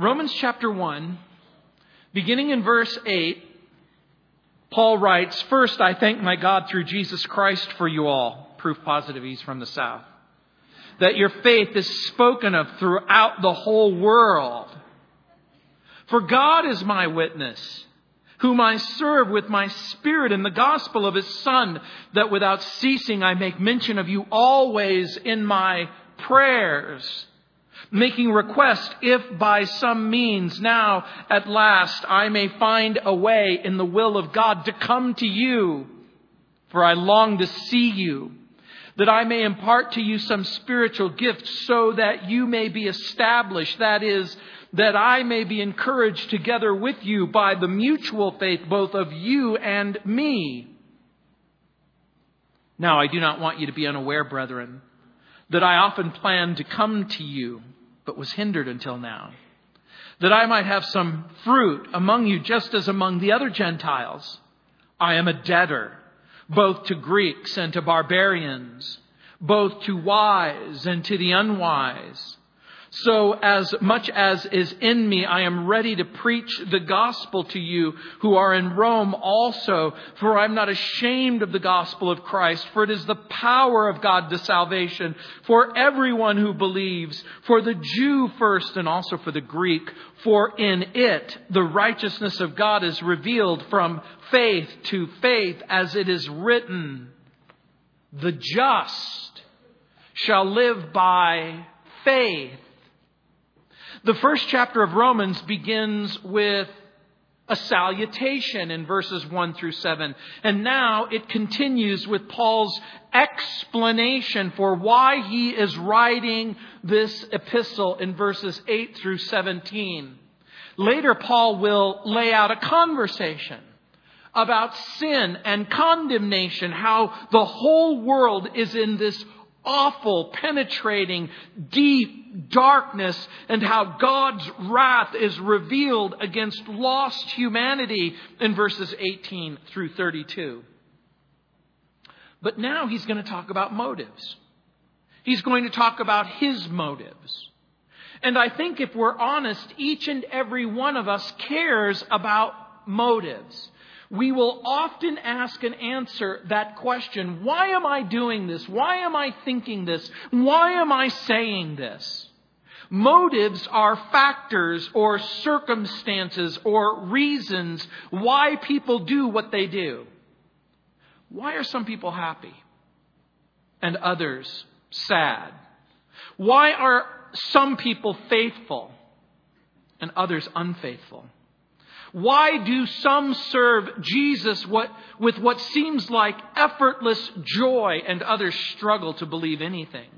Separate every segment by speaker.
Speaker 1: Romans chapter 1, beginning in verse 8, Paul writes, First, I thank my God through Jesus Christ for you all. Proof positive he's from the South. That your faith is spoken of throughout the whole world. For God is my witness, whom I serve with my spirit in the gospel of his Son, that without ceasing I make mention of you always in my prayers making request if by some means now at last I may find a way in the will of God to come to you, for I long to see you, that I may impart to you some spiritual gift so that you may be established, that is, that I may be encouraged together with you by the mutual faith both of you and me. Now I do not want you to be unaware, brethren, that I often planned to come to you but was hindered until now. That I might have some fruit among you, just as among the other Gentiles. I am a debtor, both to Greeks and to barbarians, both to wise and to the unwise. So, as much as is in me, I am ready to preach the gospel to you who are in Rome also, for I am not ashamed of the gospel of Christ, for it is the power of God to salvation for everyone who believes, for the Jew first and also for the Greek, for in it the righteousness of God is revealed from faith to faith, as it is written, the just shall live by faith. The first chapter of Romans begins with a salutation in verses 1 through 7. And now it continues with Paul's explanation for why he is writing this epistle in verses 8 through 17. Later, Paul will lay out a conversation about sin and condemnation, how the whole world is in this awful, penetrating, deep darkness and how God's wrath is revealed against lost humanity in verses 18 through 32. But now he's going to talk about motives. He's going to talk about his motives. And I think if we're honest, each and every one of us cares about motives we will often ask and answer that question why am I doing this? Why am I thinking this? Why am I saying this? Motives are factors or circumstances or reasons why people do what they do. Why are some people happy and others sad? Why are some people faithful and others unfaithful? Why do some serve Jesus what, with what seems like effortless joy and others struggle to believe anything?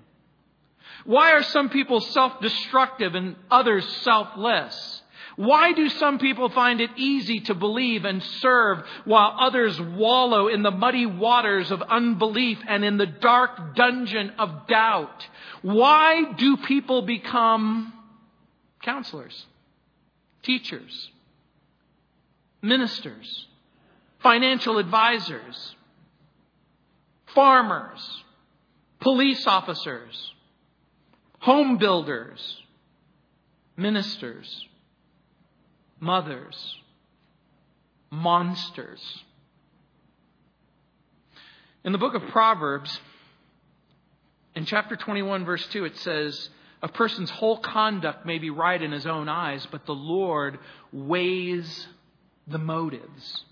Speaker 1: Why are some people self destructive and others selfless? Why do some people find it easy to believe and serve while others wallow in the muddy waters of unbelief and in the dark dungeon of doubt? Why do people become counselors, teachers, ministers, financial advisors, farmers, police officers, home builders, ministers, mothers, monsters. In the book of Proverbs, in chapter 21, verse 2, it says, A person's whole conduct may be right in his own eyes, but the Lord weighs the motives.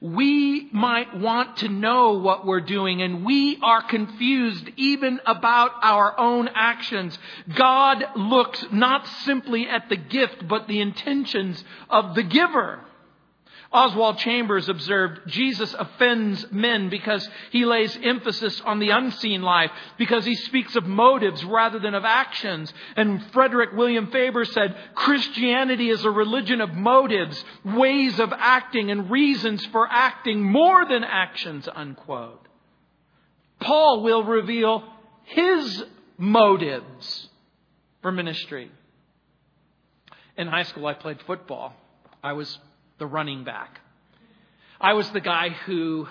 Speaker 1: We might want to know what we're doing and we are confused even about our own actions. God looks not simply at the gift, but the intentions of the giver. Oswald Chambers observed Jesus offends men because he lays emphasis on the unseen life, because he speaks of motives rather than of actions. And Frederick William Faber said, Christianity is a religion of motives, ways of acting, and reasons for acting more than actions, unquote. Paul will reveal his motives for ministry. In high school, I played football. I was the running back. I was the guy who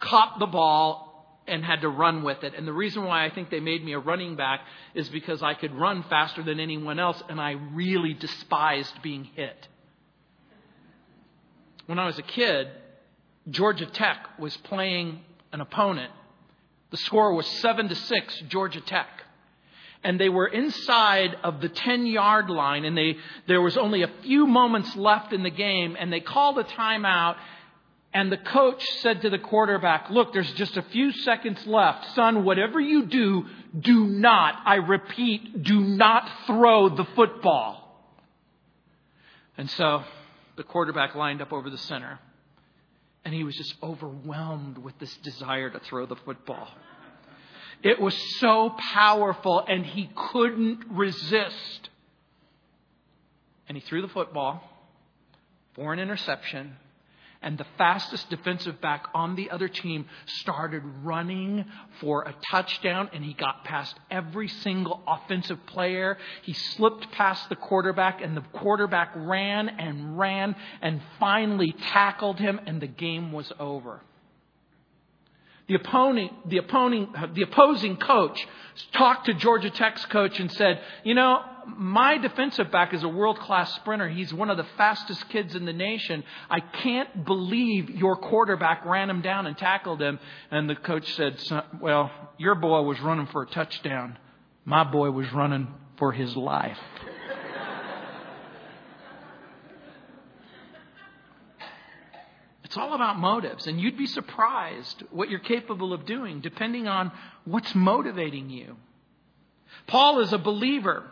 Speaker 1: caught the ball and had to run with it. And the reason why I think they made me a running back is because I could run faster than anyone else, and I really despised being hit. When I was a kid, Georgia Tech was playing an opponent. The score was 7 to 6, Georgia Tech. And they were inside of the 10 yard line, and they, there was only a few moments left in the game, and they called a timeout, and the coach said to the quarterback, Look, there's just a few seconds left. Son, whatever you do, do not, I repeat, do not throw the football. And so the quarterback lined up over the center. And he was just overwhelmed with this desire to throw the football. It was so powerful, and he couldn't resist. And he threw the football for an interception and the fastest defensive back on the other team started running for a touchdown, and he got past every single offensive player. He slipped past the quarterback, and the quarterback ran and ran and finally tackled him, and the game was over. The opponent, the opposing, the opposing coach talked to Georgia Tech's coach and said, you know, my defensive back is a world class sprinter. He's one of the fastest kids in the nation. I can't believe your quarterback ran him down and tackled him. And the coach said, well, your boy was running for a touchdown. My boy was running for his life. It's all about motives, and you'd be surprised what you're capable of doing depending on what's motivating you. Paul is a believer.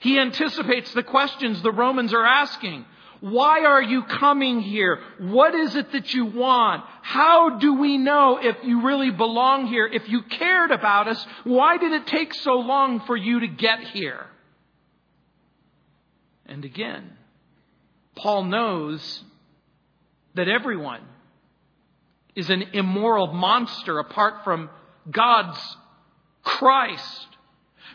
Speaker 1: He anticipates the questions the Romans are asking. Why are you coming here? What is it that you want? How do we know if you really belong here? If you cared about us, why did it take so long for you to get here? And again, Paul knows that everyone is an immoral monster apart from God's Christ.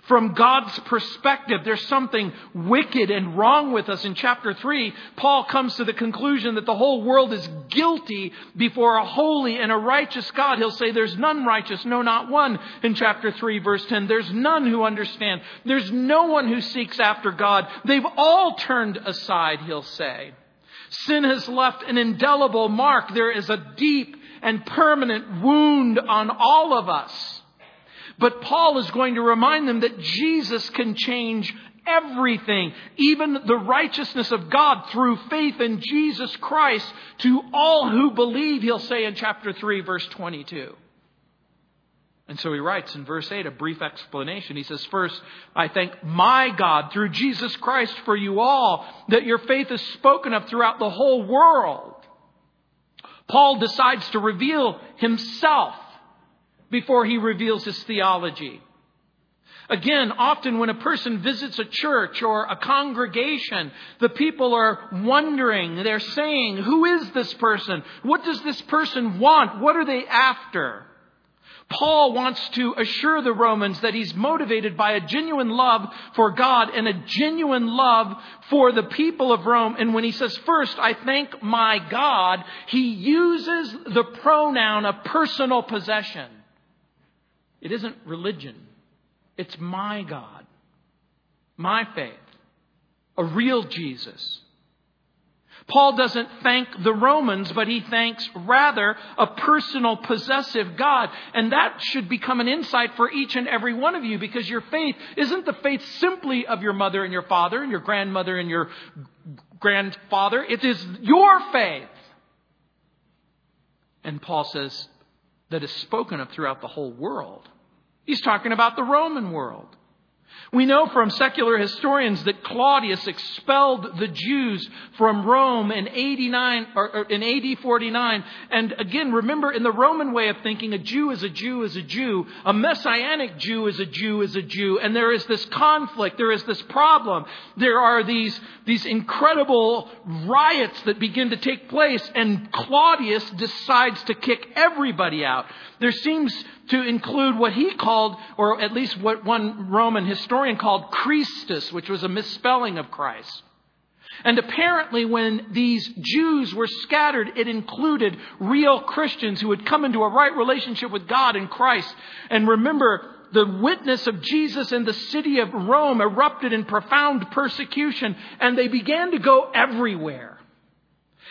Speaker 1: From God's perspective, there's something wicked and wrong with us. In chapter 3, Paul comes to the conclusion that the whole world is guilty before a holy and a righteous God. He'll say, There's none righteous, no, not one. In chapter 3, verse 10, there's none who understand. There's no one who seeks after God. They've all turned aside, he'll say. Sin has left an indelible mark. There is a deep and permanent wound on all of us. But Paul is going to remind them that Jesus can change everything, even the righteousness of God through faith in Jesus Christ to all who believe, he'll say in chapter 3, verse 22. And so he writes in verse 8 a brief explanation. He says, First, I thank my God through Jesus Christ for you all that your faith is spoken of throughout the whole world. Paul decides to reveal himself before he reveals his theology. Again, often when a person visits a church or a congregation, the people are wondering, they're saying, Who is this person? What does this person want? What are they after? Paul wants to assure the Romans that he's motivated by a genuine love for God and a genuine love for the people of Rome. And when he says, first, I thank my God, he uses the pronoun of personal possession. It isn't religion. It's my God, my faith, a real Jesus. Paul doesn't thank the Romans, but he thanks rather a personal possessive God. And that should become an insight for each and every one of you because your faith isn't the faith simply of your mother and your father and your grandmother and your grandfather. It is your faith. And Paul says that is spoken of throughout the whole world. He's talking about the Roman world. We know from secular historians that Claudius expelled the Jews from Rome in 89 or in AD 49. And again, remember in the Roman way of thinking, a Jew is a Jew is a Jew. A messianic Jew is a Jew is a Jew. And there is this conflict. There is this problem. There are these, these incredible riots that begin to take place. And Claudius decides to kick everybody out. There seems to include what he called, or at least what one Roman historian called Christus, which was a misspelling of Christ. And apparently, when these Jews were scattered, it included real Christians who had come into a right relationship with God in Christ. And remember, the witness of Jesus in the city of Rome erupted in profound persecution, and they began to go everywhere.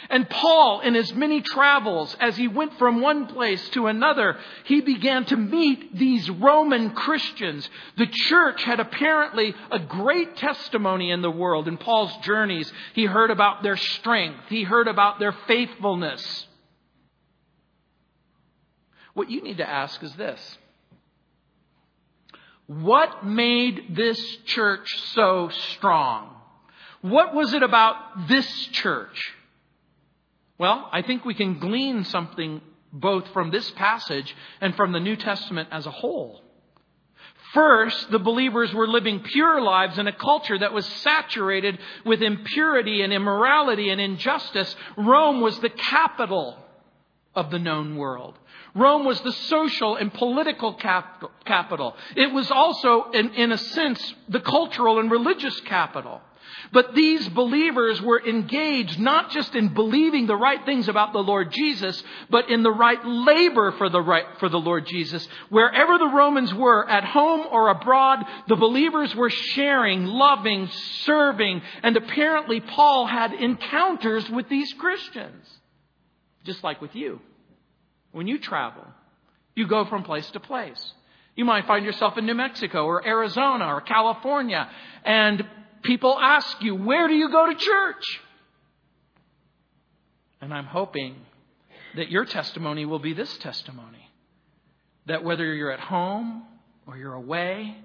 Speaker 1: And Paul, in his many travels, as he went from one place to another, he began to meet these Roman Christians. The church had apparently a great testimony in the world. In Paul's journeys, he heard about their strength, he heard about their faithfulness. What you need to ask is this What made this church so strong? What was it about this church? Well, I think we can glean something both from this passage and from the New Testament as a whole. First, the believers were living pure lives in a culture that was saturated with impurity and immorality and injustice. Rome was the capital of the known world. Rome was the social and political capital. It was also, in, in a sense, the cultural and religious capital. But these believers were engaged not just in believing the right things about the Lord Jesus, but in the right labor for the right, for the Lord Jesus. Wherever the Romans were, at home or abroad, the believers were sharing, loving, serving, and apparently Paul had encounters with these Christians. Just like with you. When you travel, you go from place to place. You might find yourself in New Mexico or Arizona or California, and people ask you, where do you go to church? And I'm hoping that your testimony will be this testimony that whether you're at home or you're away,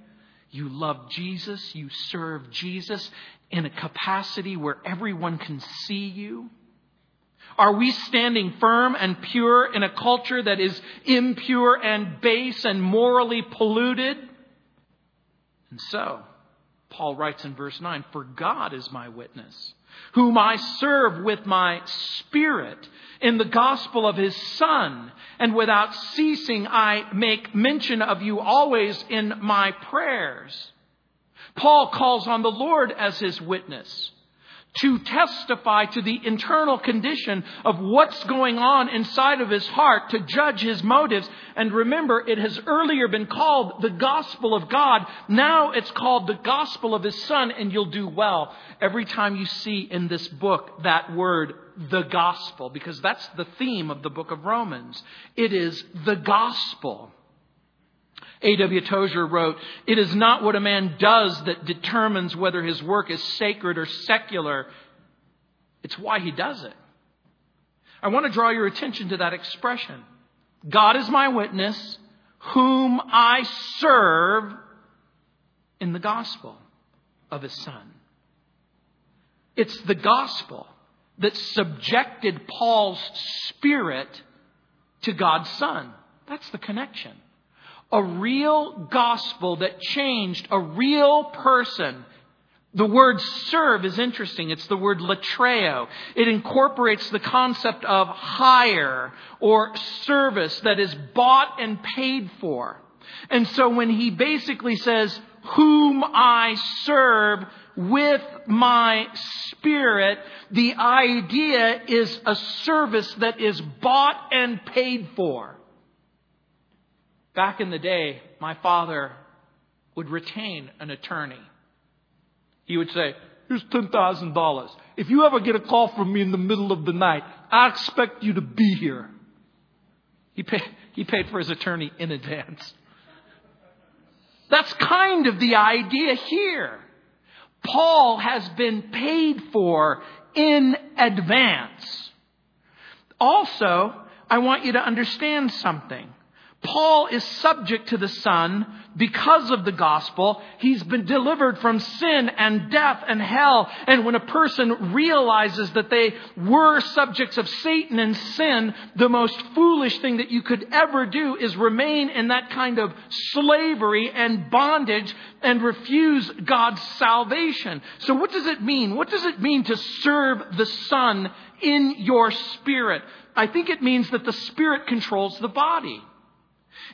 Speaker 1: you love Jesus, you serve Jesus in a capacity where everyone can see you. Are we standing firm and pure in a culture that is impure and base and morally polluted? And so, Paul writes in verse 9, For God is my witness, whom I serve with my spirit in the gospel of his Son, and without ceasing I make mention of you always in my prayers. Paul calls on the Lord as his witness to testify to the internal condition of what's going on inside of his heart, to judge his motives. And remember, it has earlier been called the gospel of God. Now it's called the gospel of his son, and you'll do well every time you see in this book that word, the gospel, because that's the theme of the book of Romans. It is the gospel. A.W. Tozer wrote, It is not what a man does that determines whether his work is sacred or secular. It's why he does it. I want to draw your attention to that expression. God is my witness, whom I serve in the gospel of his son. It's the gospel that subjected Paul's spirit to God's son. That's the connection a real gospel that changed a real person. The word serve is interesting. It's the word latreo. It incorporates the concept of hire or service that is bought and paid for. And so when he basically says, whom I serve with my spirit, the idea is a service that is bought and paid for. Back in the day, my father would retain an attorney. He would say, Here's $10,000. If you ever get a call from me in the middle of the night, I expect you to be here. He paid, he paid for his attorney in advance. That's kind of the idea here. Paul has been paid for in advance. Also, I want you to understand something. Paul is subject to the Son because of the gospel. He's been delivered from sin and death and hell. And when a person realizes that they were subjects of Satan and sin, the most foolish thing that you could ever do is remain in that kind of slavery and bondage and refuse God's salvation. So what does it mean? What does it mean to serve the Son in your spirit? I think it means that the Spirit controls the body.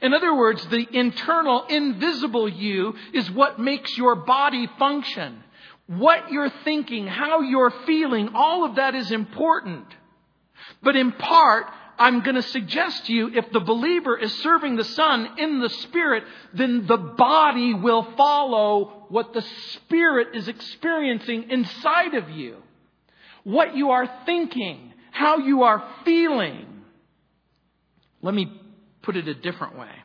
Speaker 1: In other words, the internal, invisible you is what makes your body function. what you're thinking, how you're feeling, all of that is important. But in part, I'm going to suggest to you if the believer is serving the Son in the Spirit, then the body will follow what the Spirit is experiencing inside of you. What you are thinking, how you are feeling. Let me put it a different way.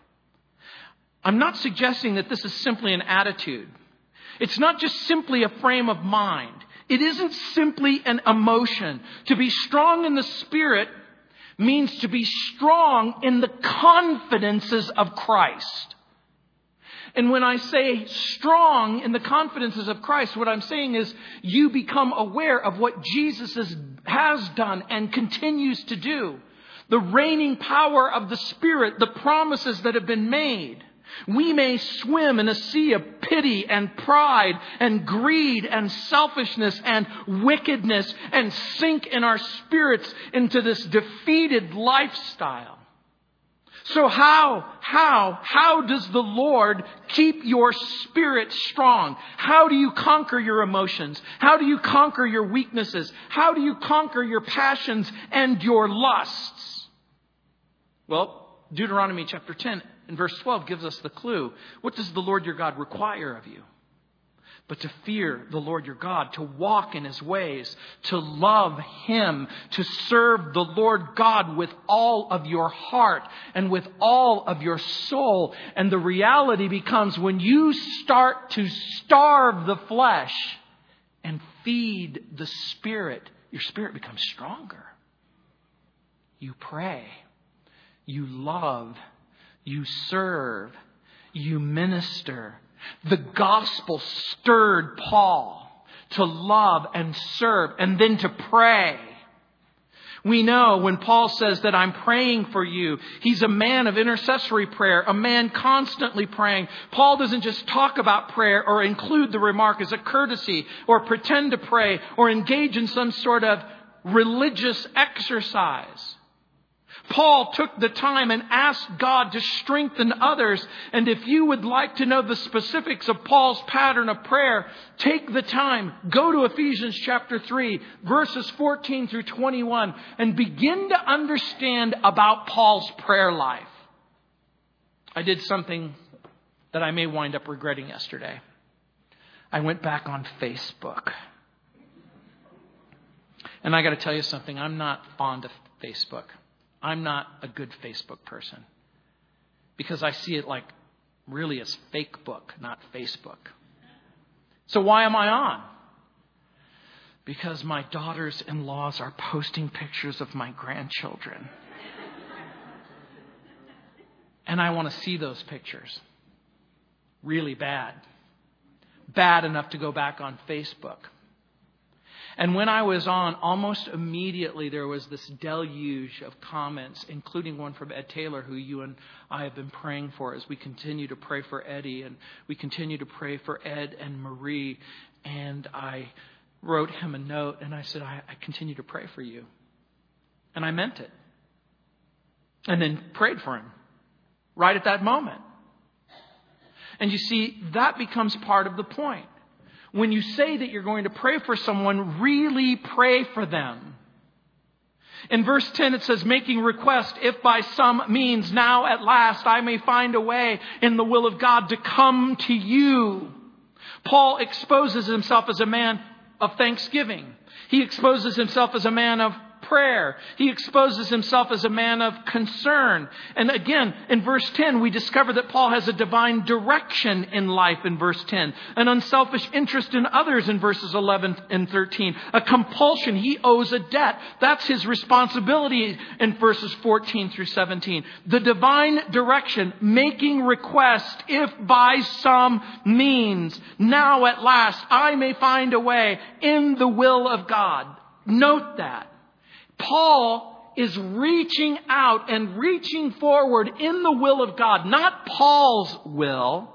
Speaker 1: I'm not suggesting that this is simply an attitude. It's not just simply a frame of mind. It isn't simply an emotion. To be strong in the Spirit means to be strong in the confidences of Christ. And when I say strong in the confidences of Christ, what I'm saying is you become aware of what Jesus has, done and continues to do. The reigning power of the Spirit, the promises that have been made. We may swim in a sea of pity and pride and greed and selfishness and wickedness and sink in our spirits into this defeated lifestyle. So how, how, how does the Lord keep your spirit strong? How do you conquer your emotions? How do you conquer your weaknesses? How do you conquer your passions and your lusts? Well, Deuteronomy chapter 10 in verse 12 gives us the clue. What does the Lord your God require of you? But to fear the Lord your God, to walk in his ways, to love him, to serve the Lord God with all of your heart and with all of your soul. And the reality becomes when you start to starve the flesh and feed the spirit, your spirit becomes stronger. You pray. You love you serve, you minister. The gospel stirred Paul to love and serve and then to pray. We know when Paul says that I'm praying for you, he's a man of intercessory prayer, a man constantly praying. Paul doesn't just talk about prayer or include the remark as a courtesy or pretend to pray or engage in some sort of religious exercise. Paul took the time and asked God to strengthen others. And if you would like to know the specifics of Paul's pattern of prayer, take the time, go to Ephesians chapter 3, verses 14 through 21, and begin to understand about Paul's prayer life. I did something that I may wind up regretting yesterday. I went back on Facebook. And I got to tell you something, I'm not fond of Facebook. I'm not a good Facebook person because I see it like really as fake book, not Facebook. So why am I on? Because my daughters in laws are posting pictures of my grandchildren. and I want to see those pictures. Really bad. Bad enough to go back on Facebook. And when I was on, almost immediately there was this deluge of comments, including one from Ed Taylor, who you and I have been praying for as we continue to pray for Eddie and we continue to pray for Ed and Marie. And I wrote him a note and I said, I, I continue to pray for you. And I meant it. And then prayed for him right at that moment. And you see, that becomes part of the point when you say that you're going to pray for someone, really pray for them. In verse 10 it says, making request, if by some means now at last I may find a way in the will of God to come to you. Paul exposes himself as a man of thanksgiving. He exposes himself as a man of prayer. He exposes himself as a man of concern. And again, in verse 10, we discover that Paul has a divine direction in life in verse 10, an unselfish interest in others in verses 11 and 13, a compulsion. He owes a debt. That's his responsibility in verses 14 through 17. The divine direction, making request if by some means, now at last I may find a way in the will of God. Note that. Paul is reaching out and reaching forward in the will of God, not Paul's will.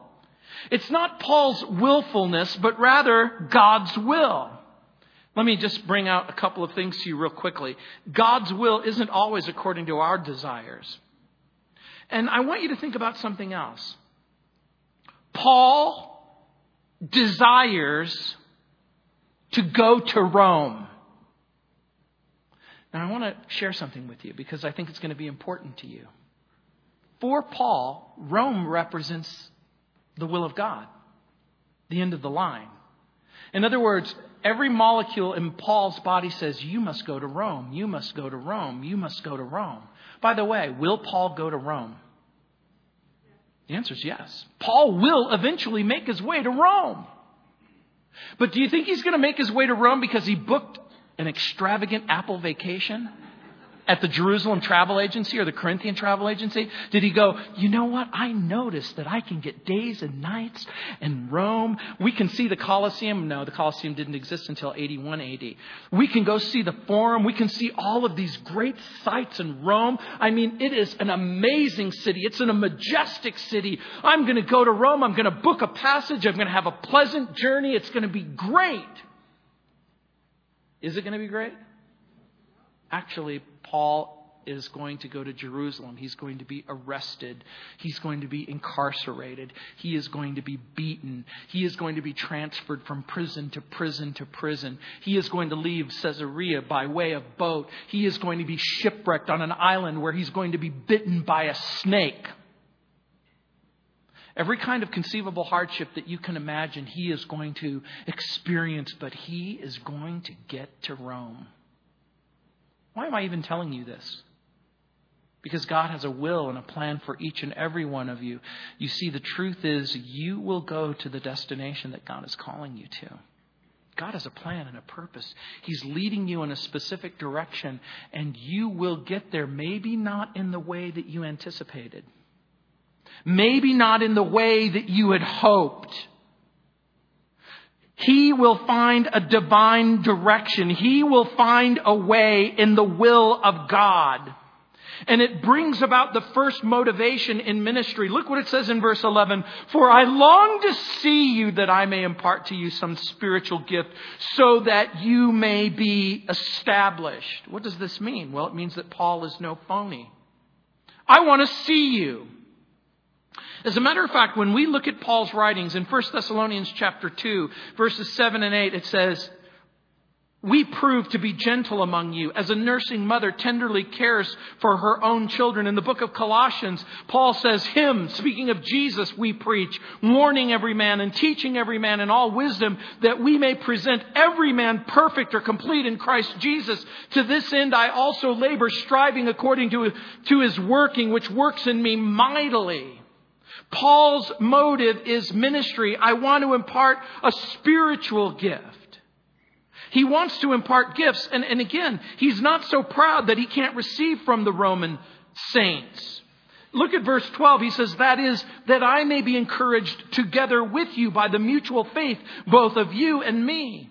Speaker 1: It's not Paul's willfulness, but rather God's will. Let me just bring out a couple of things to you real quickly. God's will isn't always according to our desires. And I want you to think about something else. Paul desires to go to Rome. Now, I want to share something with you because I think it's going to be important to you. For Paul, Rome represents the will of God, the end of the line. In other words, every molecule in Paul's body says, You must go to Rome, you must go to Rome, you must go to Rome. By the way, will Paul go to Rome? The answer is yes. Paul will eventually make his way to Rome. But do you think he's going to make his way to Rome because he booked an extravagant Apple vacation? at the Jerusalem travel agency or the Corinthian travel agency? Did he go, you know what? I noticed that I can get days and nights in Rome. We can see the Colosseum. No, the Colosseum didn't exist until 81 AD. We can go see the Forum. We can see all of these great sights in Rome. I mean, it is an amazing city. It's in a majestic city. I'm going to go to Rome. I'm going to book a passage. I'm going to have a pleasant journey. It's going to be great. Is it going to be great? Actually, Paul is going to go to Jerusalem. He's going to be arrested. He's going to be incarcerated. He is going to be beaten. He is going to be transferred from prison to prison to prison. He is going to leave Caesarea by way of boat. He is going to be shipwrecked on an island where he's going to be bitten by a snake. Every kind of conceivable hardship that you can imagine, he is going to experience, but he is going to get to Rome. Why am I even telling you this? Because God has a will and a plan for each and every one of you. You see, the truth is, you will go to the destination that God is calling you to. God has a plan and a purpose. He's leading you in a specific direction, and you will get there, maybe not in the way that you anticipated, maybe not in the way that you had hoped. He will find a divine direction. He will find a way in the will of God. And it brings about the first motivation in ministry. Look what it says in verse 11. For I long to see you that I may impart to you some spiritual gift so that you may be established. What does this mean? Well, it means that Paul is no phony. I want to see you. As a matter of fact, when we look at Paul's writings in 1 Thessalonians chapter 2, verses 7 and 8, it says, we prove to be gentle among you as a nursing mother tenderly cares for her own children. In the book of Colossians, Paul says, Him, speaking of Jesus, we preach, warning every man and teaching every man in all wisdom that we may present every man perfect or complete in Christ Jesus. To this end, I also labor, striving according to, to his working, which works in me mightily. Paul's motive is ministry. I want to impart a spiritual gift. He wants to impart gifts. And, and again, he's not so proud that he can't receive from the Roman saints. Look at verse 12. He says, That is, that I may be encouraged together with you by the mutual faith, both of you and me.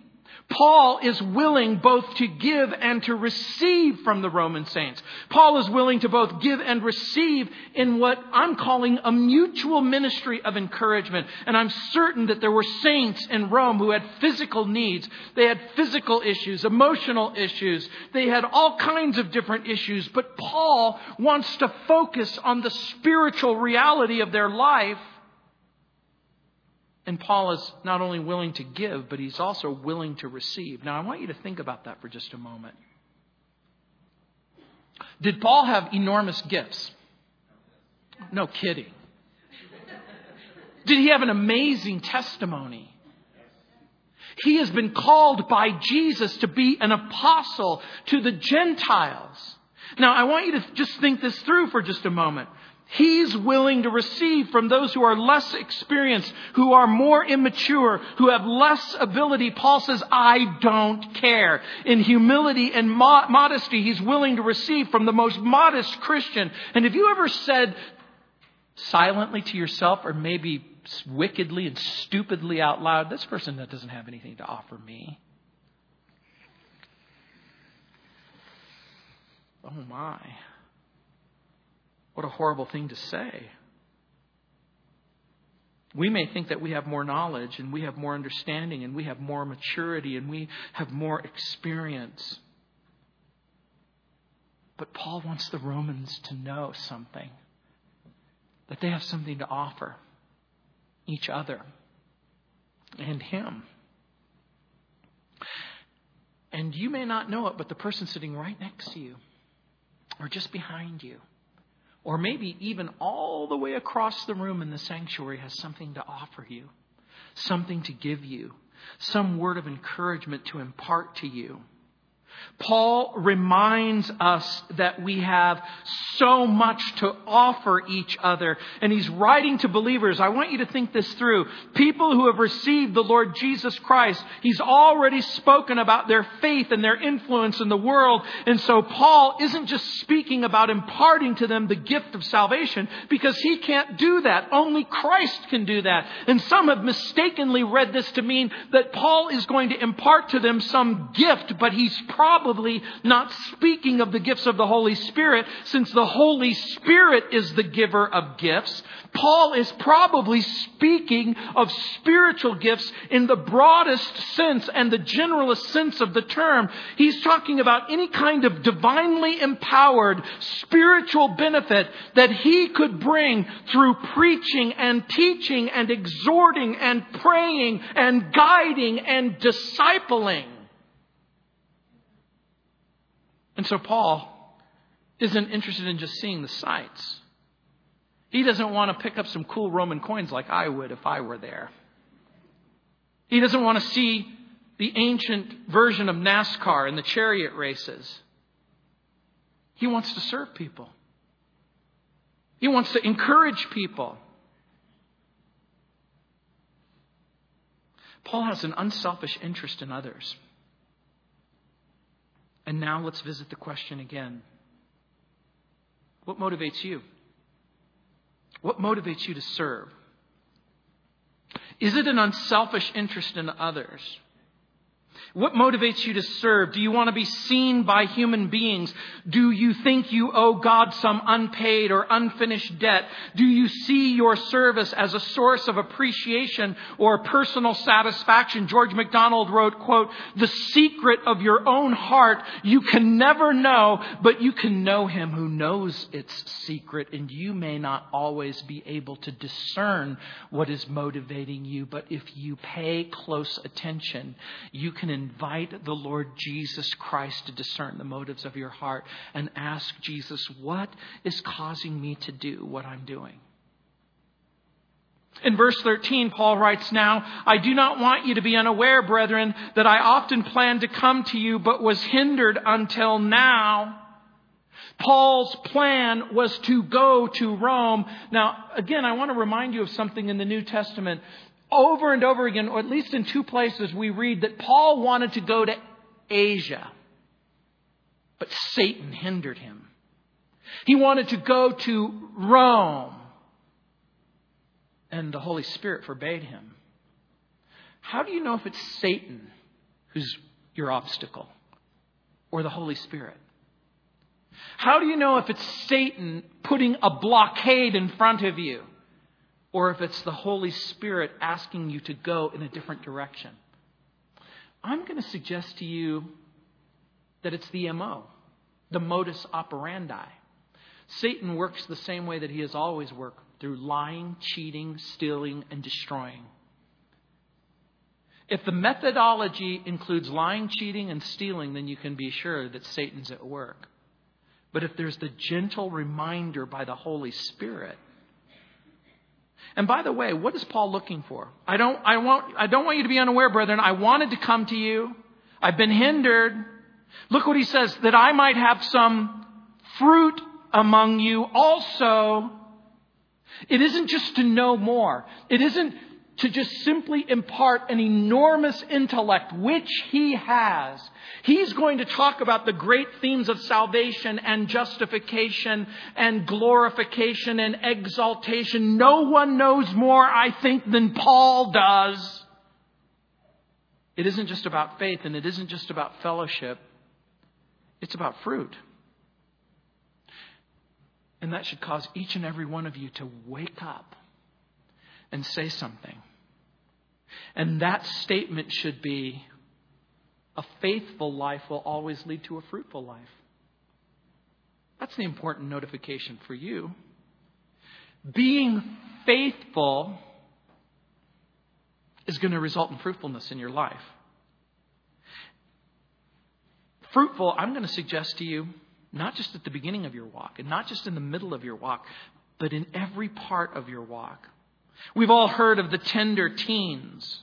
Speaker 1: Paul is willing both to give and to receive from the Roman saints. Paul is willing to both give and receive in what I'm calling a mutual ministry of encouragement. And I'm certain that there were saints in Rome who had physical needs. They had physical issues, emotional issues. They had all kinds of different issues. But Paul wants to focus on the spiritual reality of their life and Paul is not only willing to give, but he's also willing to receive. Now, I want you to think about that for just a moment. Did Paul have enormous gifts? No kidding. Did he have an amazing testimony? He has been called by Jesus to be an apostle to the Gentiles. Now, I want you to just think this through for just a moment. He's willing to receive from those who are less experienced, who are more immature, who have less ability. Paul says, I don't care. In humility and mo- modesty, he's willing to receive from the most modest Christian. And have you ever said silently to yourself, or maybe wickedly and stupidly out loud, this person that doesn't have anything to offer me? Oh my. What a horrible thing to say. We may think that we have more knowledge and we have more understanding and we have more maturity and we have more experience. But Paul wants the Romans to know something that they have something to offer each other and him. And you may not know it, but the person sitting right next to you, or just behind you, or maybe even all the way across the room in the sanctuary has something to offer you, something to give you, some word of encouragement to impart to you. Paul reminds us that we have so much to offer each other. And he's writing to believers. I want you to think this through. People who have received the Lord Jesus Christ, he's already spoken about their faith and their influence in the world. And so Paul isn't just speaking about imparting to them the gift of salvation because he can't do that. Only Christ can do that. And some have mistakenly read this to mean that Paul is going to impart to them some gift, but he's probably not speaking of the gifts of the Holy Spirit since the Holy Spirit is the giver of gifts. Paul is probably speaking of spiritual gifts in the broadest sense and the generalist sense of the term. He's talking about any kind of divinely empowered spiritual benefit that he could bring through preaching and teaching and exhorting and praying and guiding and discipling. And so Paul isn't interested in just seeing the sights. He doesn't want to pick up some cool Roman coins like I would if I were there. He doesn't want to see the ancient version of NASCAR and the chariot races. He wants to serve people. He wants to encourage people. Paul has an unselfish interest in others. And now let's visit the question again. What motivates you? What motivates you to serve? Is it an unselfish interest in others? What motivates you to serve? Do you want to be seen by human beings? Do you think you owe God some unpaid or unfinished debt? Do you see your service as a source of appreciation or personal satisfaction? George MacDonald wrote, quote, the secret of your own heart you can never know, but you can know him who knows its secret, and you may not always be able to discern what is motivating you, but if you pay close attention, you can invite the Lord Jesus Christ to discern the motives of your heart and ask Jesus, what is causing me to do what I'm doing? In verse 13, Paul writes, Now, I do not want you to be unaware, brethren, that I often planned to come to you, but was hindered until now. Paul's plan was to go to Rome. Now, again, I want to remind you of something in the New Testament over and over again, or at least in two places, we read that Paul wanted to go to Asia, but Satan hindered him. He wanted to go to Rome, and the Holy Spirit forbade him. How do you know if it's Satan who's your obstacle or the Holy Spirit? How do you know if it's Satan putting a blockade in front of you? Or if it's the Holy Spirit asking you to go in a different direction. I'm going to suggest to you that it's the MO, the modus operandi. Satan works the same way that he has always worked through lying, cheating, stealing, and destroying. If the methodology includes lying, cheating, and stealing, then you can be sure that Satan's at work. But if there's the gentle reminder by the Holy Spirit and by the way, what is Paul looking for? I don't, I, want, I don't want you to be unaware, brethren. I wanted to come to you. I've been hindered. Look what he says, that I might have some fruit among you also. It isn't just to know more. It isn't to just simply impart an enormous intellect, which he has. He's going to talk about the great themes of salvation and justification and glorification and exaltation. No one knows more, I think, than Paul does. It isn't just about faith and it isn't just about fellowship. It's about fruit. And that should cause each and every one of you to wake up and say something. And that statement should be a faithful life will always lead to a fruitful life. That's the important notification for you. Being faithful is going to result in fruitfulness in your life. fruitful, I'm going to suggest to you, not just at the beginning of your walk and not just in the middle of your walk, but in every part of your walk. We've all heard of the tender teens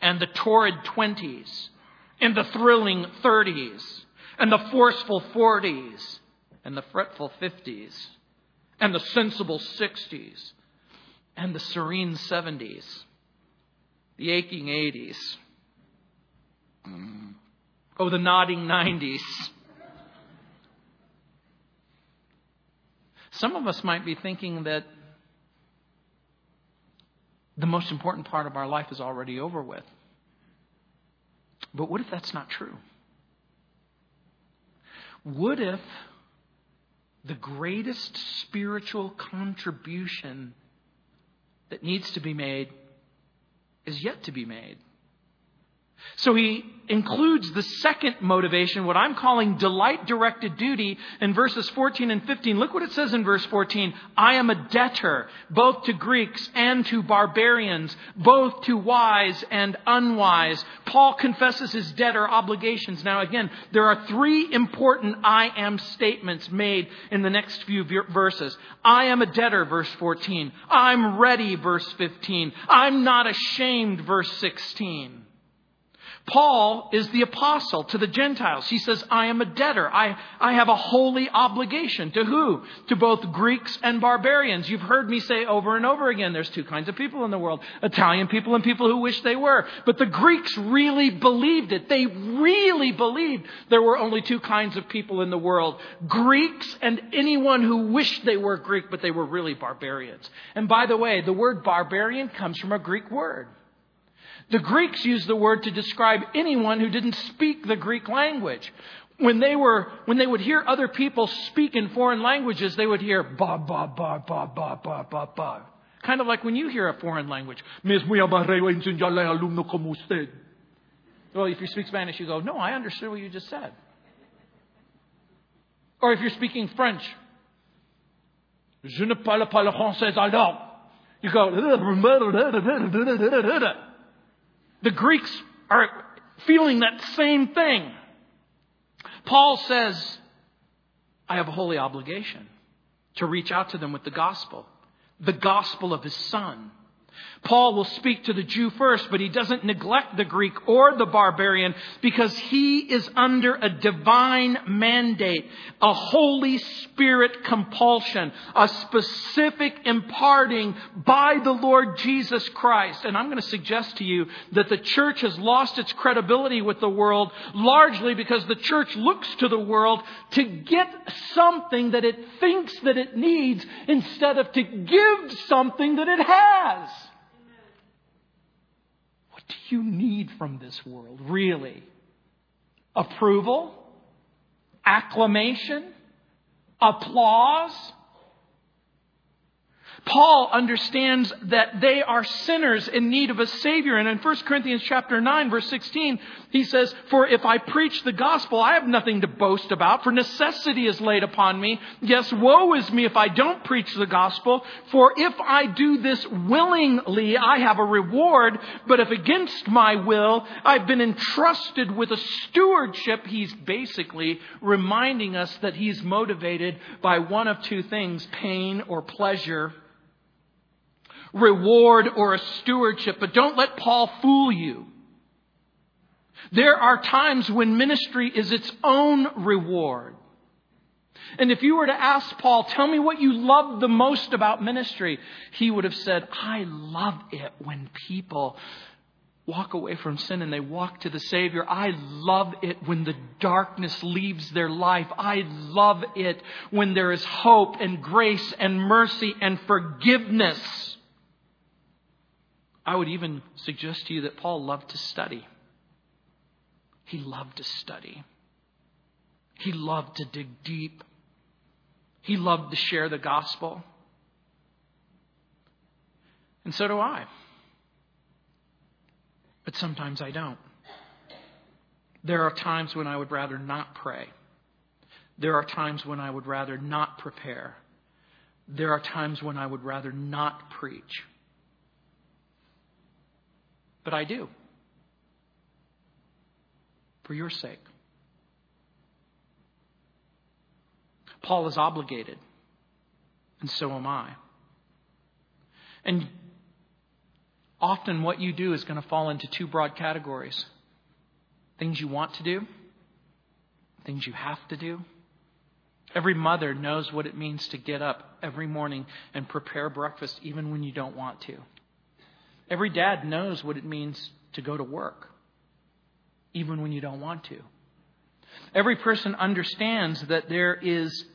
Speaker 1: and the torrid 20s and the thrilling 30s and the forceful 40s and the fretful 50s and the sensible 60s and the serene 70s, the aching 80s, oh, the nodding 90s. Some of us might be thinking that the most important part of our life is already over with. But what if that's not true? What if the greatest spiritual contribution that needs to be made is yet to be made? So he includes the second motivation, what I'm calling delight directed duty, in verses 14 and 15. Look what it says in verse 14. I am a debtor, both to Greeks and to barbarians, both to wise and unwise. Paul confesses his debtor obligations. Now again, there are three important I am statements made in the next few verses. I am a debtor, verse 14. I'm ready, verse 15. I'm not ashamed, verse 16. Paul is the apostle to the Gentiles. He says, I am a debtor. I, I have a holy obligation. To who? To both Greeks and barbarians. You've heard me say over and over again, there's two kinds of people in the world. Italian people and people who wish they were. But the Greeks really believed it. They really believed there were only two kinds of people in the world. Greeks and anyone who wished they were Greek, but they were really barbarians. And by the way, the word barbarian comes from a Greek word. The Greeks used the word to describe anyone who didn't speak the Greek language. When they were, when they would hear other people speak in foreign languages, they would hear ba, ba, ba, ba, ba, ba, ba, ba. Kind of like when you hear a foreign language. Well, if you speak Spanish, you go, no, I understood what you just said. Or if you're speaking French, je ne parle pas le français alors. You go, the Greeks are feeling that same thing. Paul says, I have a holy obligation to reach out to them with the gospel, the gospel of his son. Paul will speak to the Jew first, but he doesn't neglect the Greek or the barbarian because he is under a divine mandate, a Holy Spirit compulsion, a specific imparting by the Lord Jesus Christ. And I'm going to suggest to you that the church has lost its credibility with the world largely because the church looks to the world to get something that it thinks that it needs instead of to give something that it has do you need from this world, really? Approval? Acclamation? Applause? Paul understands that they are sinners in need of a Savior. And in 1 Corinthians chapter 9, verse 16, he says, For if I preach the gospel, I have nothing to boast about, for necessity is laid upon me. Yes, woe is me if I don't preach the gospel, for if I do this willingly, I have a reward, but if against my will, I've been entrusted with a stewardship, he's basically reminding us that he's motivated by one of two things, pain or pleasure reward or a stewardship, but don't let Paul fool you. There are times when ministry is its own reward. And if you were to ask Paul, tell me what you love the most about ministry, he would have said, I love it when people walk away from sin and they walk to the Savior. I love it when the darkness leaves their life. I love it when there is hope and grace and mercy and forgiveness. I would even suggest to you that Paul loved to study. He loved to study. He loved to dig deep. He loved to share the gospel. And so do I. But sometimes I don't. There are times when I would rather not pray. There are times when I would rather not prepare. There are times when I would rather not preach. But I do. For your sake. Paul is obligated, and so am I. And often what you do is going to fall into two broad categories things you want to do, things you have to do. Every mother knows what it means to get up every morning and prepare breakfast even when you don't want to. Every dad knows what it means to go to work even when you don't want to. Every person understands that there is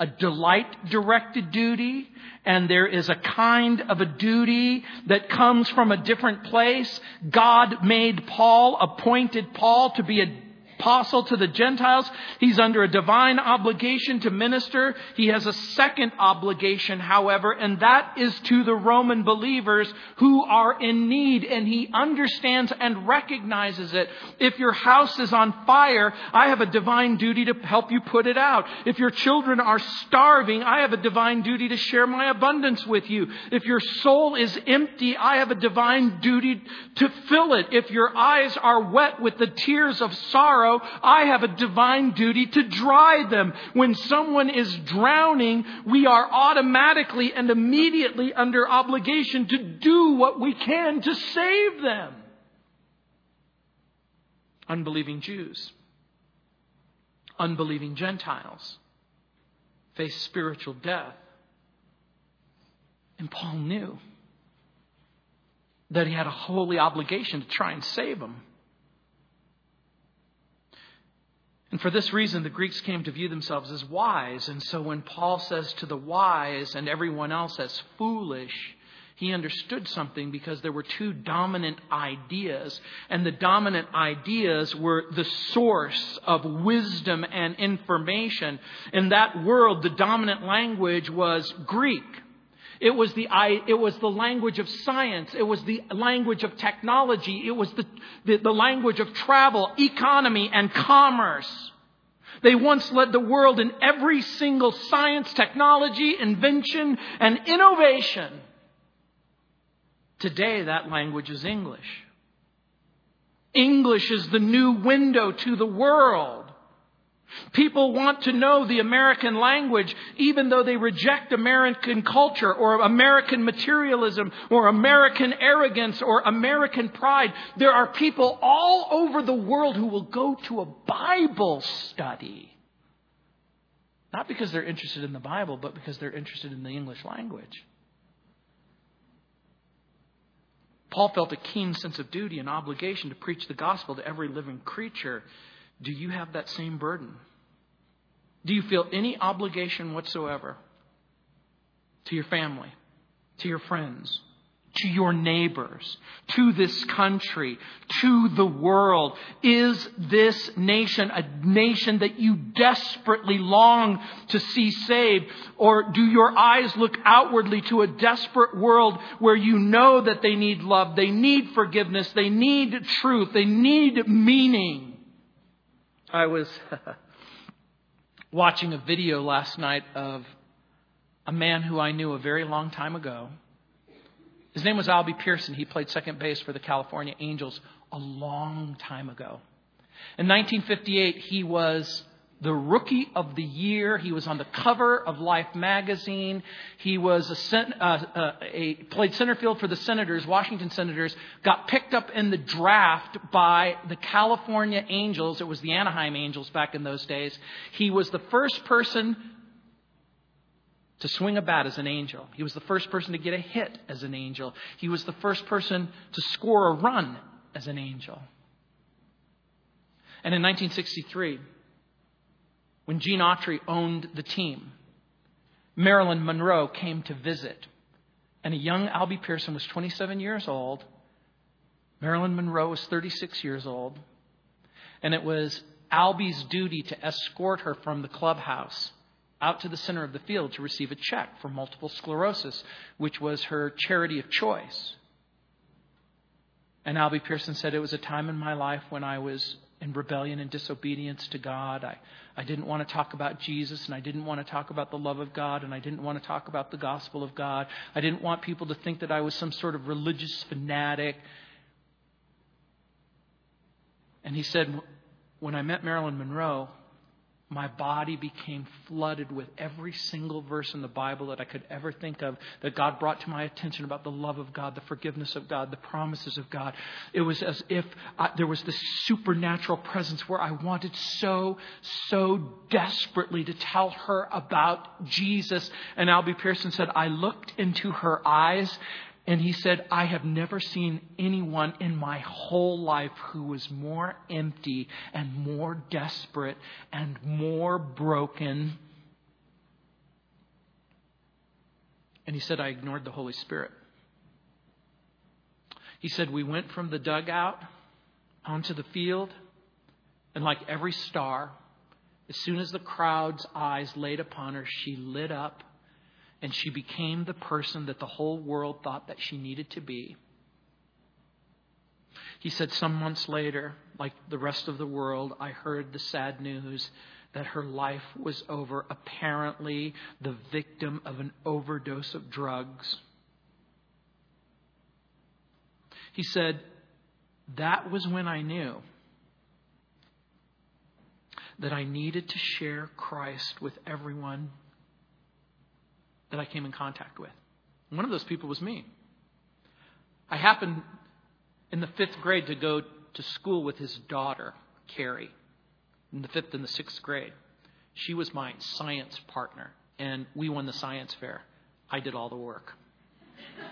Speaker 1: a delight directed duty and there is a kind of a duty that comes from a different place. God made Paul, appointed Paul to be a apostle to the Gentiles. He's under a divine obligation to minister. He has a second obligation, however, and that is to the Roman believers who are in need. And he understands and recognizes it. If your house is on fire, I have a divine duty to help you put it out. If your children are starving, I have a divine duty to share my abundance with you. If your soul is empty, I have a divine duty to fill it. If your eyes are wet with the tears of sorrow, I have a divine duty to dry them. When someone is drowning, we are automatically and immediately under obligation to do what we can to save them. Unbelieving Jews, unbelieving Gentiles face spiritual death. And Paul knew that he had a holy obligation to try and save them. And for this reason, the Greeks came to view themselves as wise. And so when Paul says to the wise and everyone else as foolish, he understood something because there were two dominant ideas. And the dominant ideas were the source of wisdom and information. In that world, the dominant language was Greek. It was the, it was the language of science. It was the language of technology. It was the, the, the language of travel, economy, and commerce. They once led the world in every single science, technology, invention, and innovation. Today, that language is English. English is the new window to the world. People want to know the American language even though they reject American culture or American materialism or American arrogance or American pride. There are people all over the world who will go to a Bible study. Not because they're interested in the Bible, but because they're interested in the English language. Paul felt a keen sense of duty and obligation to preach the gospel to every living creature. Do you have that same burden? Do you feel any obligation whatsoever to your family, to your friends, to your neighbors, to this country, to the world? Is this nation a nation that you desperately long to see saved? Or do your eyes look outwardly to a desperate world where you know that they need love, they need forgiveness, they need truth, they need meaning? I was watching a video last night of a man who I knew a very long time ago. His name was Albie Pearson. He played second base for the California Angels a long time ago. In 1958, he was the rookie of the year. He was on the cover of Life magazine. He was a, uh, uh, a, played center field for the Senators, Washington Senators. Got picked up in the draft by the California Angels. It was the Anaheim Angels back in those days. He was the first person to swing a bat as an angel. He was the first person to get a hit as an angel. He was the first person to score a run as an angel. And in 1963, when Gene Autry owned the team. Marilyn Monroe came to visit, and a young Albie Pearson was 27 years old. Marilyn Monroe was 36 years old, and it was Albie's duty to escort her from the clubhouse out to the center of the field to receive a check for multiple sclerosis, which was her charity of choice. And Albie Pearson said, It was a time in my life when I was in rebellion and disobedience to God. I, I didn't want to talk about Jesus, and I didn't want to talk about the love of God, and I didn't want to talk about the gospel of God. I didn't want people to think that I was some sort of religious fanatic. And he said, when I met Marilyn Monroe, my body became flooded with every single verse in the Bible that I could ever think of that God brought to my attention about the love of God, the forgiveness of God, the promises of God. It was as if I, there was this supernatural presence where I wanted so, so desperately to tell her about Jesus. And Albie Pearson said, I looked into her eyes and he said, I have never seen anyone in my whole life who was more empty and more desperate and more broken. And he said, I ignored the Holy Spirit. He said, We went from the dugout onto the field, and like every star, as soon as the crowd's eyes laid upon her, she lit up and she became the person that the whole world thought that she needed to be. He said, Some months later, like the rest of the world, I heard the sad news that her life was over, apparently the victim of an overdose of drugs. He said, That was when I knew that I needed to share Christ with everyone that I came in contact with. One of those people was me. I happened in the fifth grade to go to school with his daughter, Carrie, in the fifth and the sixth grade. She was my science partner, and we won the science fair. I did all the work.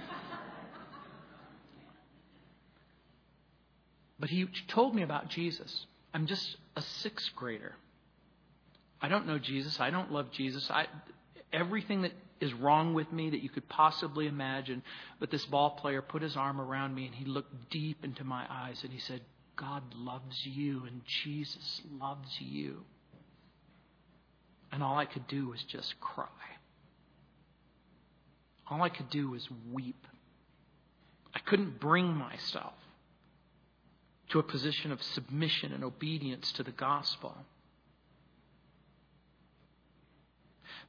Speaker 1: but he told me about Jesus. I'm just a sixth grader. I don't know Jesus. I don't love Jesus. I, everything that is wrong with me that you could possibly imagine. But this ball player put his arm around me and he looked deep into my eyes and he said, God loves you and Jesus loves you. And all I could do was just cry. All I could do was weep. I couldn't bring myself to a position of submission and obedience to the gospel.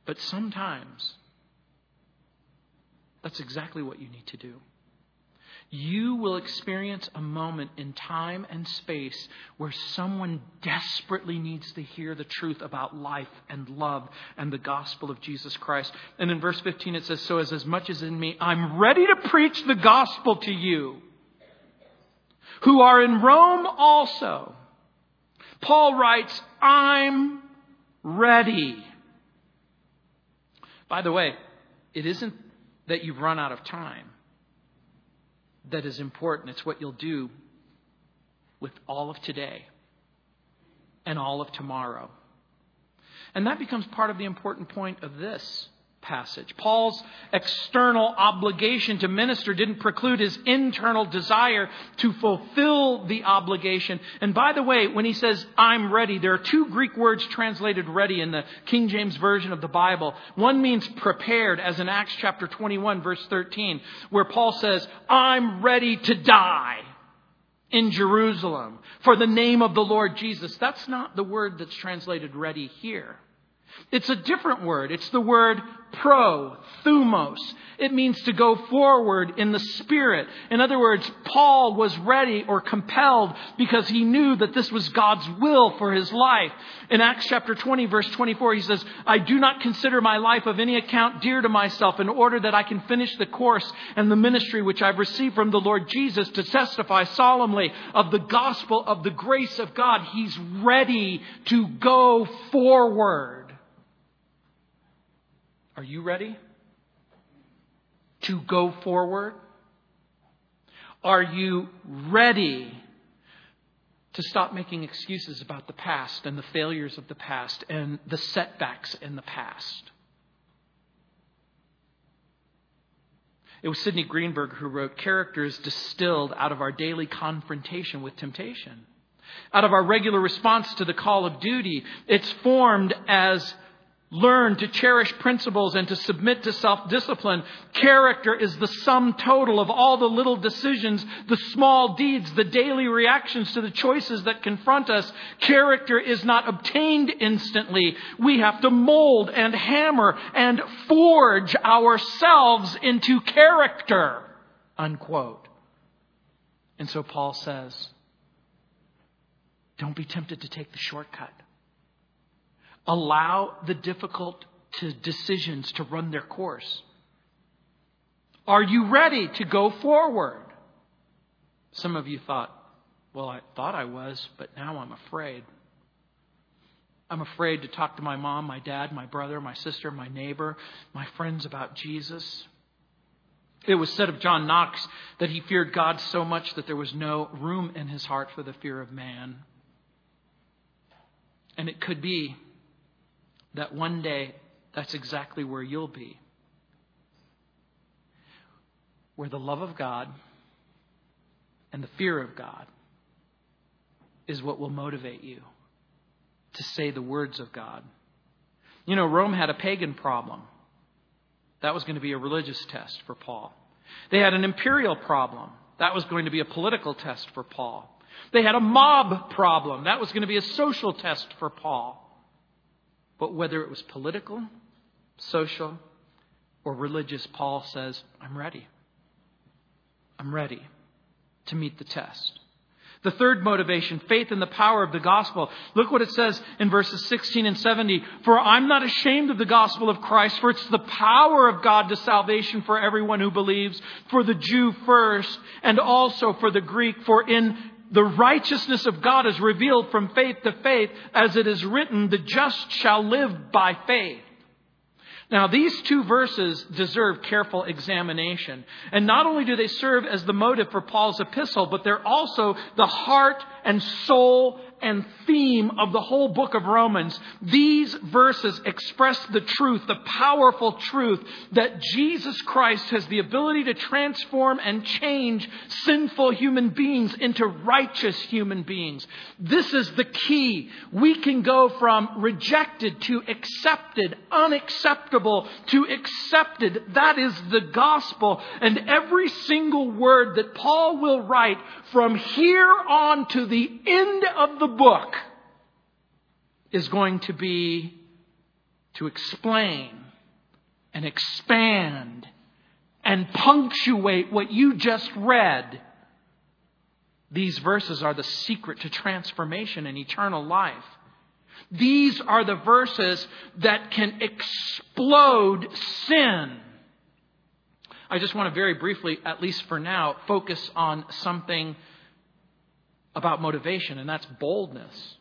Speaker 1: But sometimes that's exactly what you need to do. You will experience a moment in time and space where someone desperately needs to hear the truth about life and love and the gospel of Jesus Christ. And in verse 15 it says, So as, as much as in me, I'm ready to preach the gospel to you who are in Rome also. Paul writes, I'm ready. By the way, it isn't that you've run out of time that is important. It's what you'll do with all of today and all of tomorrow. And that becomes part of the important point of this passage. Paul's external obligation to minister didn't preclude his internal desire to fulfill the obligation. And by the way, when he says, I'm ready, there are two Greek words translated ready in the King James Version of the Bible. One means prepared, as in Acts chapter 21, verse 13, where Paul says, I'm ready to die in Jerusalem for the name of the Lord Jesus. That's not the word that's translated ready here. It's a different word. It's the word pro, thumos. It means to go forward in the Spirit. In other words, Paul was ready or compelled because he knew that this was God's will for his life. In Acts chapter 20, verse 24, he says, I do not consider my life of any account dear to myself in order that I can finish the course and the ministry which I've received from the Lord Jesus to testify solemnly of the gospel of the grace of God. He's ready to go forward. Are you ready to go forward? Are you ready to stop making excuses about the past and the failures of the past and the setbacks in the past? It was Sidney Greenberg who wrote Characters distilled out of our daily confrontation with temptation. Out of our regular response to the call of duty, it's formed as learn to cherish principles and to submit to self discipline. Character is the sum total of all the little decisions, the small deeds, the daily reactions to the choices that confront us. Character is not obtained instantly. We have to mold and hammer and forge ourselves into character. Unquote. And so Paul says, don't be tempted to take the shortcut. Allow the difficult to decisions to run their course? Are you ready to go forward? Some of you thought, well, I thought I was, but now I'm afraid. I'm afraid to talk to my mom, my dad, my brother, my sister, my neighbor, my friends about Jesus. It was said of John Knox that he feared God so much that there was no room in his heart for the fear of man. And it could be that one day that's exactly where you'll be. Where the love of God and the fear of God is what will motivate you to say the words of God. You know, Rome had a pagan problem. That was going to be a religious test for Paul. They had an imperial problem. That was going to be a political test for Paul. They had a mob problem. That was going to be a social test for Paul. But whether it was political, social, or religious, Paul says, I'm ready. I'm ready to meet the test. The third motivation, faith in the power of the gospel. Look what it says in verses 16 and 70. For I'm not ashamed of the gospel of Christ, for it's the power of God to salvation for everyone who believes, for the Jew first, and also for the Greek. For in the righteousness of God is revealed from faith to faith, as it is written, the just shall live by faith. Now, these two verses deserve careful examination. And not only do they serve as the motive for Paul's epistle, but they're also the heart and soul and theme of the whole book of Romans. These verses express the truth, the powerful truth that Jesus Christ has the ability to transform and change sinful human beings into righteous human beings. This is the key. We can go from rejected to accepted, unacceptable to accepted. That is the gospel. And every single word that Paul will write from here on to the end of the book is going to be to explain and expand and punctuate what you just read. These verses are the secret to transformation and eternal life. These are the verses that can explode sin. I just want to very briefly, at least for now, focus on something about motivation, and that's boldness.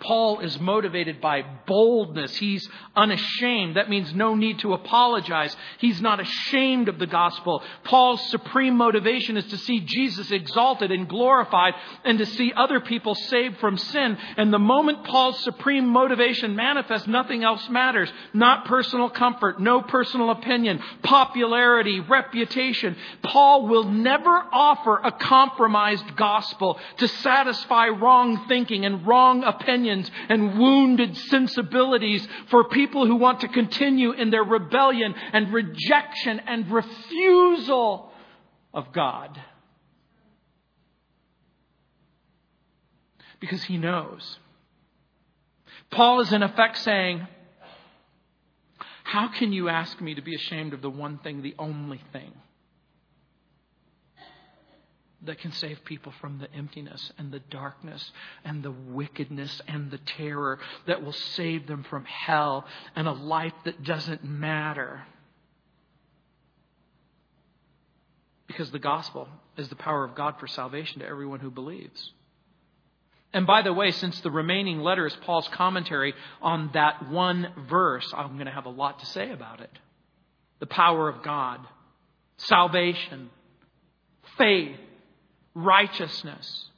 Speaker 1: Paul is motivated by boldness. He's unashamed. That means no need to apologize. He's not ashamed of the gospel. Paul's supreme motivation is to see Jesus exalted and glorified and to see other people saved from sin. And the moment Paul's supreme motivation manifests, nothing else matters. Not personal comfort, no personal opinion, popularity, reputation. Paul will never offer a compromised gospel to satisfy wrong thinking and wrong opinion opinions and wounded sensibilities for people who want to continue in their rebellion and rejection and refusal of God. Because he knows. Paul is in effect saying, How can you ask me to be ashamed of the one thing, the only thing? That can save people from the emptiness and the darkness and the wickedness and the terror that will save them from hell and a life that doesn't matter. Because the gospel is the power of God for salvation to everyone who believes. And by the way, since the remaining letter is Paul's commentary on that one verse, I'm going to have a lot to say about it. The power of God, salvation, faith, righteousness.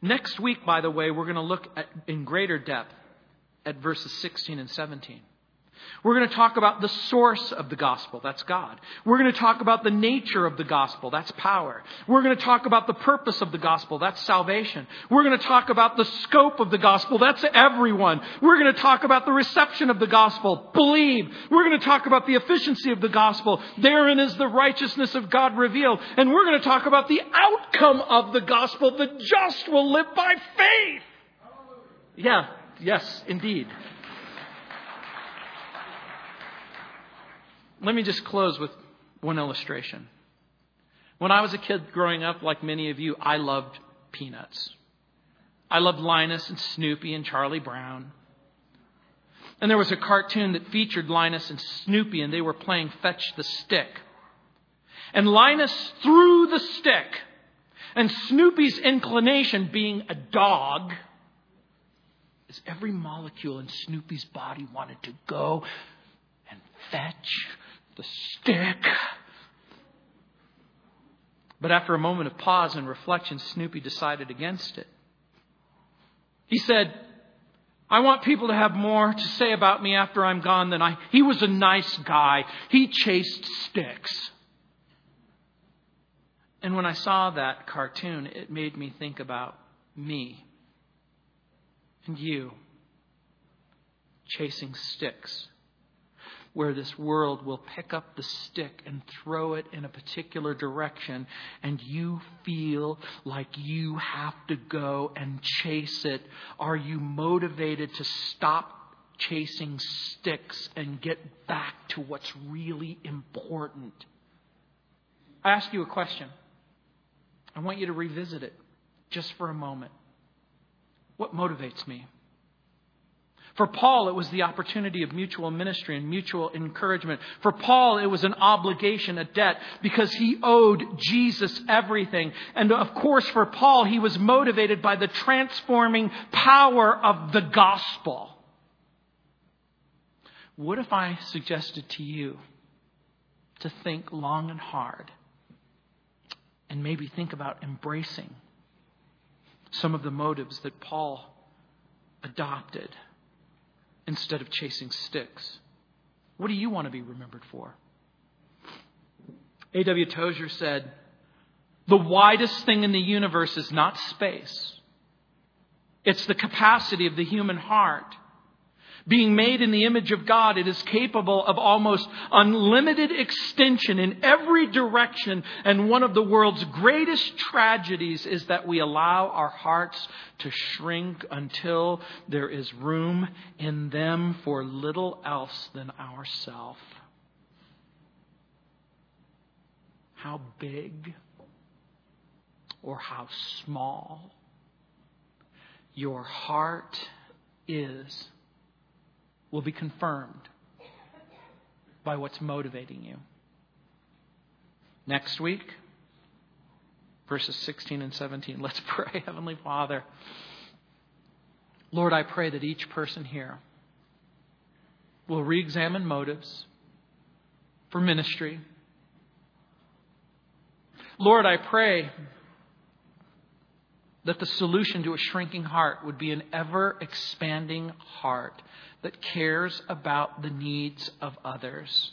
Speaker 1: Next week, by the way, we're going to look at, in greater depth at verses 16 and 17. We're going to talk about the source of the gospel. That's God. We're going to talk about the nature of the gospel. That's power. We're going to talk about the purpose of the gospel. That's salvation. We're going to talk about the scope of the gospel. That's everyone. We're going to talk about the reception of the gospel. Believe. We're going to talk about the efficiency of the gospel. Therein is the righteousness of God revealed. And we're going to talk about the outcome of the gospel. The just will live by faith. Yeah. Yes, indeed. Let me just close with one illustration. When I was a kid growing up, like many of you, I loved peanuts. I loved Linus and Snoopy and Charlie Brown. And there was a cartoon that featured Linus and Snoopy, and they were playing Fetch the Stick. And Linus threw the stick, and Snoopy's inclination, being a dog, is every molecule in Snoopy's body wanted to go and fetch the stick. But after a moment of pause and reflection, Snoopy decided against it. He said, I want people to have more to say about me after I'm gone than I. He was a nice guy. He chased sticks. And when I saw that cartoon, it made me think about me and you chasing sticks where this world will pick up the stick and throw it in a particular direction, and you feel like you have to go and chase it? Are you motivated to stop chasing sticks and get back to what's really important? I ask you a question. I want you to revisit it just for a moment. What motivates me? For Paul, it was the opportunity of mutual ministry and mutual encouragement. For Paul, it was an obligation, a debt, because he owed Jesus everything. And of course, for Paul, he was motivated by the transforming power of the gospel. What if I suggested to you to think long and hard and maybe think about embracing some of the motives that Paul adopted? Instead of chasing sticks? What do you want to be remembered for? A.W. Tozer said, The widest thing in the universe is not space, it's the capacity of the human heart. Being made in the image of God, it is capable of almost unlimited extension in every direction. And one of the world's greatest tragedies is that we allow our hearts to shrink until there is room in them for little else than ourself. How big or how small your heart is will be confirmed by what's motivating you. Next week, verses 16 and 17. Let's pray, Heavenly Father. Lord, I pray that each person here will re examine motives for ministry. Lord, I pray that the solution to a shrinking heart would be an ever expanding heart that cares about the needs of others,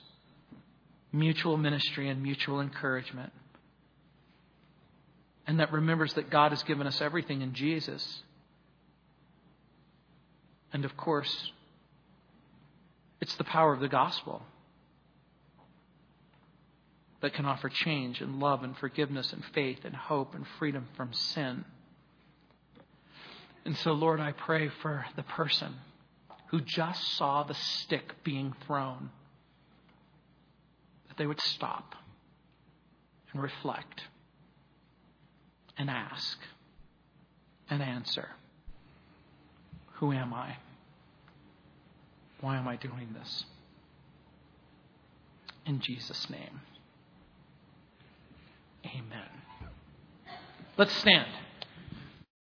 Speaker 1: mutual ministry and mutual encouragement, and that remembers that God has given us everything in Jesus. And of course, it's the power of the gospel that can offer change and love and forgiveness and faith and hope and freedom from sin. And so, Lord, I pray for the person who just saw the stick being thrown, that they would stop and reflect and ask and answer Who am I? Why am I doing this? In Jesus' name. Amen. Let's stand.